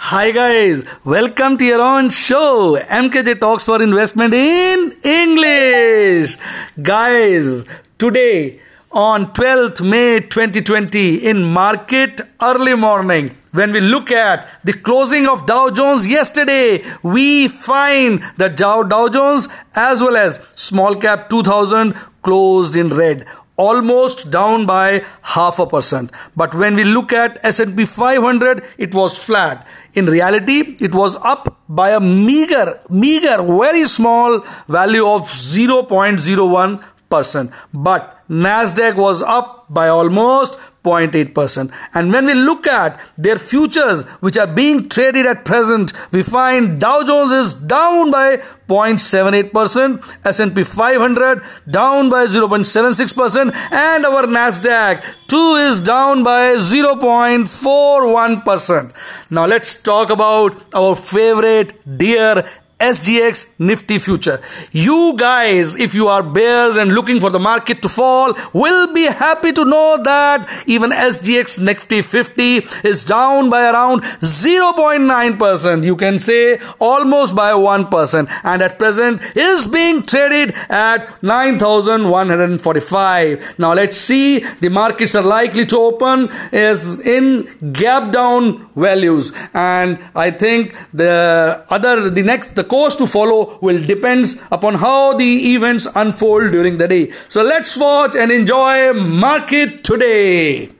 Hi guys, welcome to your own show, MKJ Talks for Investment in English. Guys, today on 12th May 2020 in market early morning, when we look at the closing of Dow Jones yesterday, we find that Dow, Dow Jones as well as small cap 2000 closed in red almost down by half a percent. But when we look at S&P 500 it was flat. In reality it was up by a meager meager very small value of 0.01 percent but Nasdaq was up by almost 0.8%. And when we look at their futures, which are being traded at present, we find Dow Jones is down by 0.78%, S&P 500 down by 0.76%, and our Nasdaq 2 is down by 0.41%. Now let's talk about our favorite dear SGX Nifty future. You guys, if you are bears and looking for the market to fall, will be happy to know that even SGX Nifty 50 is down by around 0.9%. You can say almost by 1% and at present is being traded at 9,145. Now let's see the markets are likely to open is in gap down values and I think the other the next the course to follow will depends upon how the events unfold during the day. So let's watch and enjoy market today.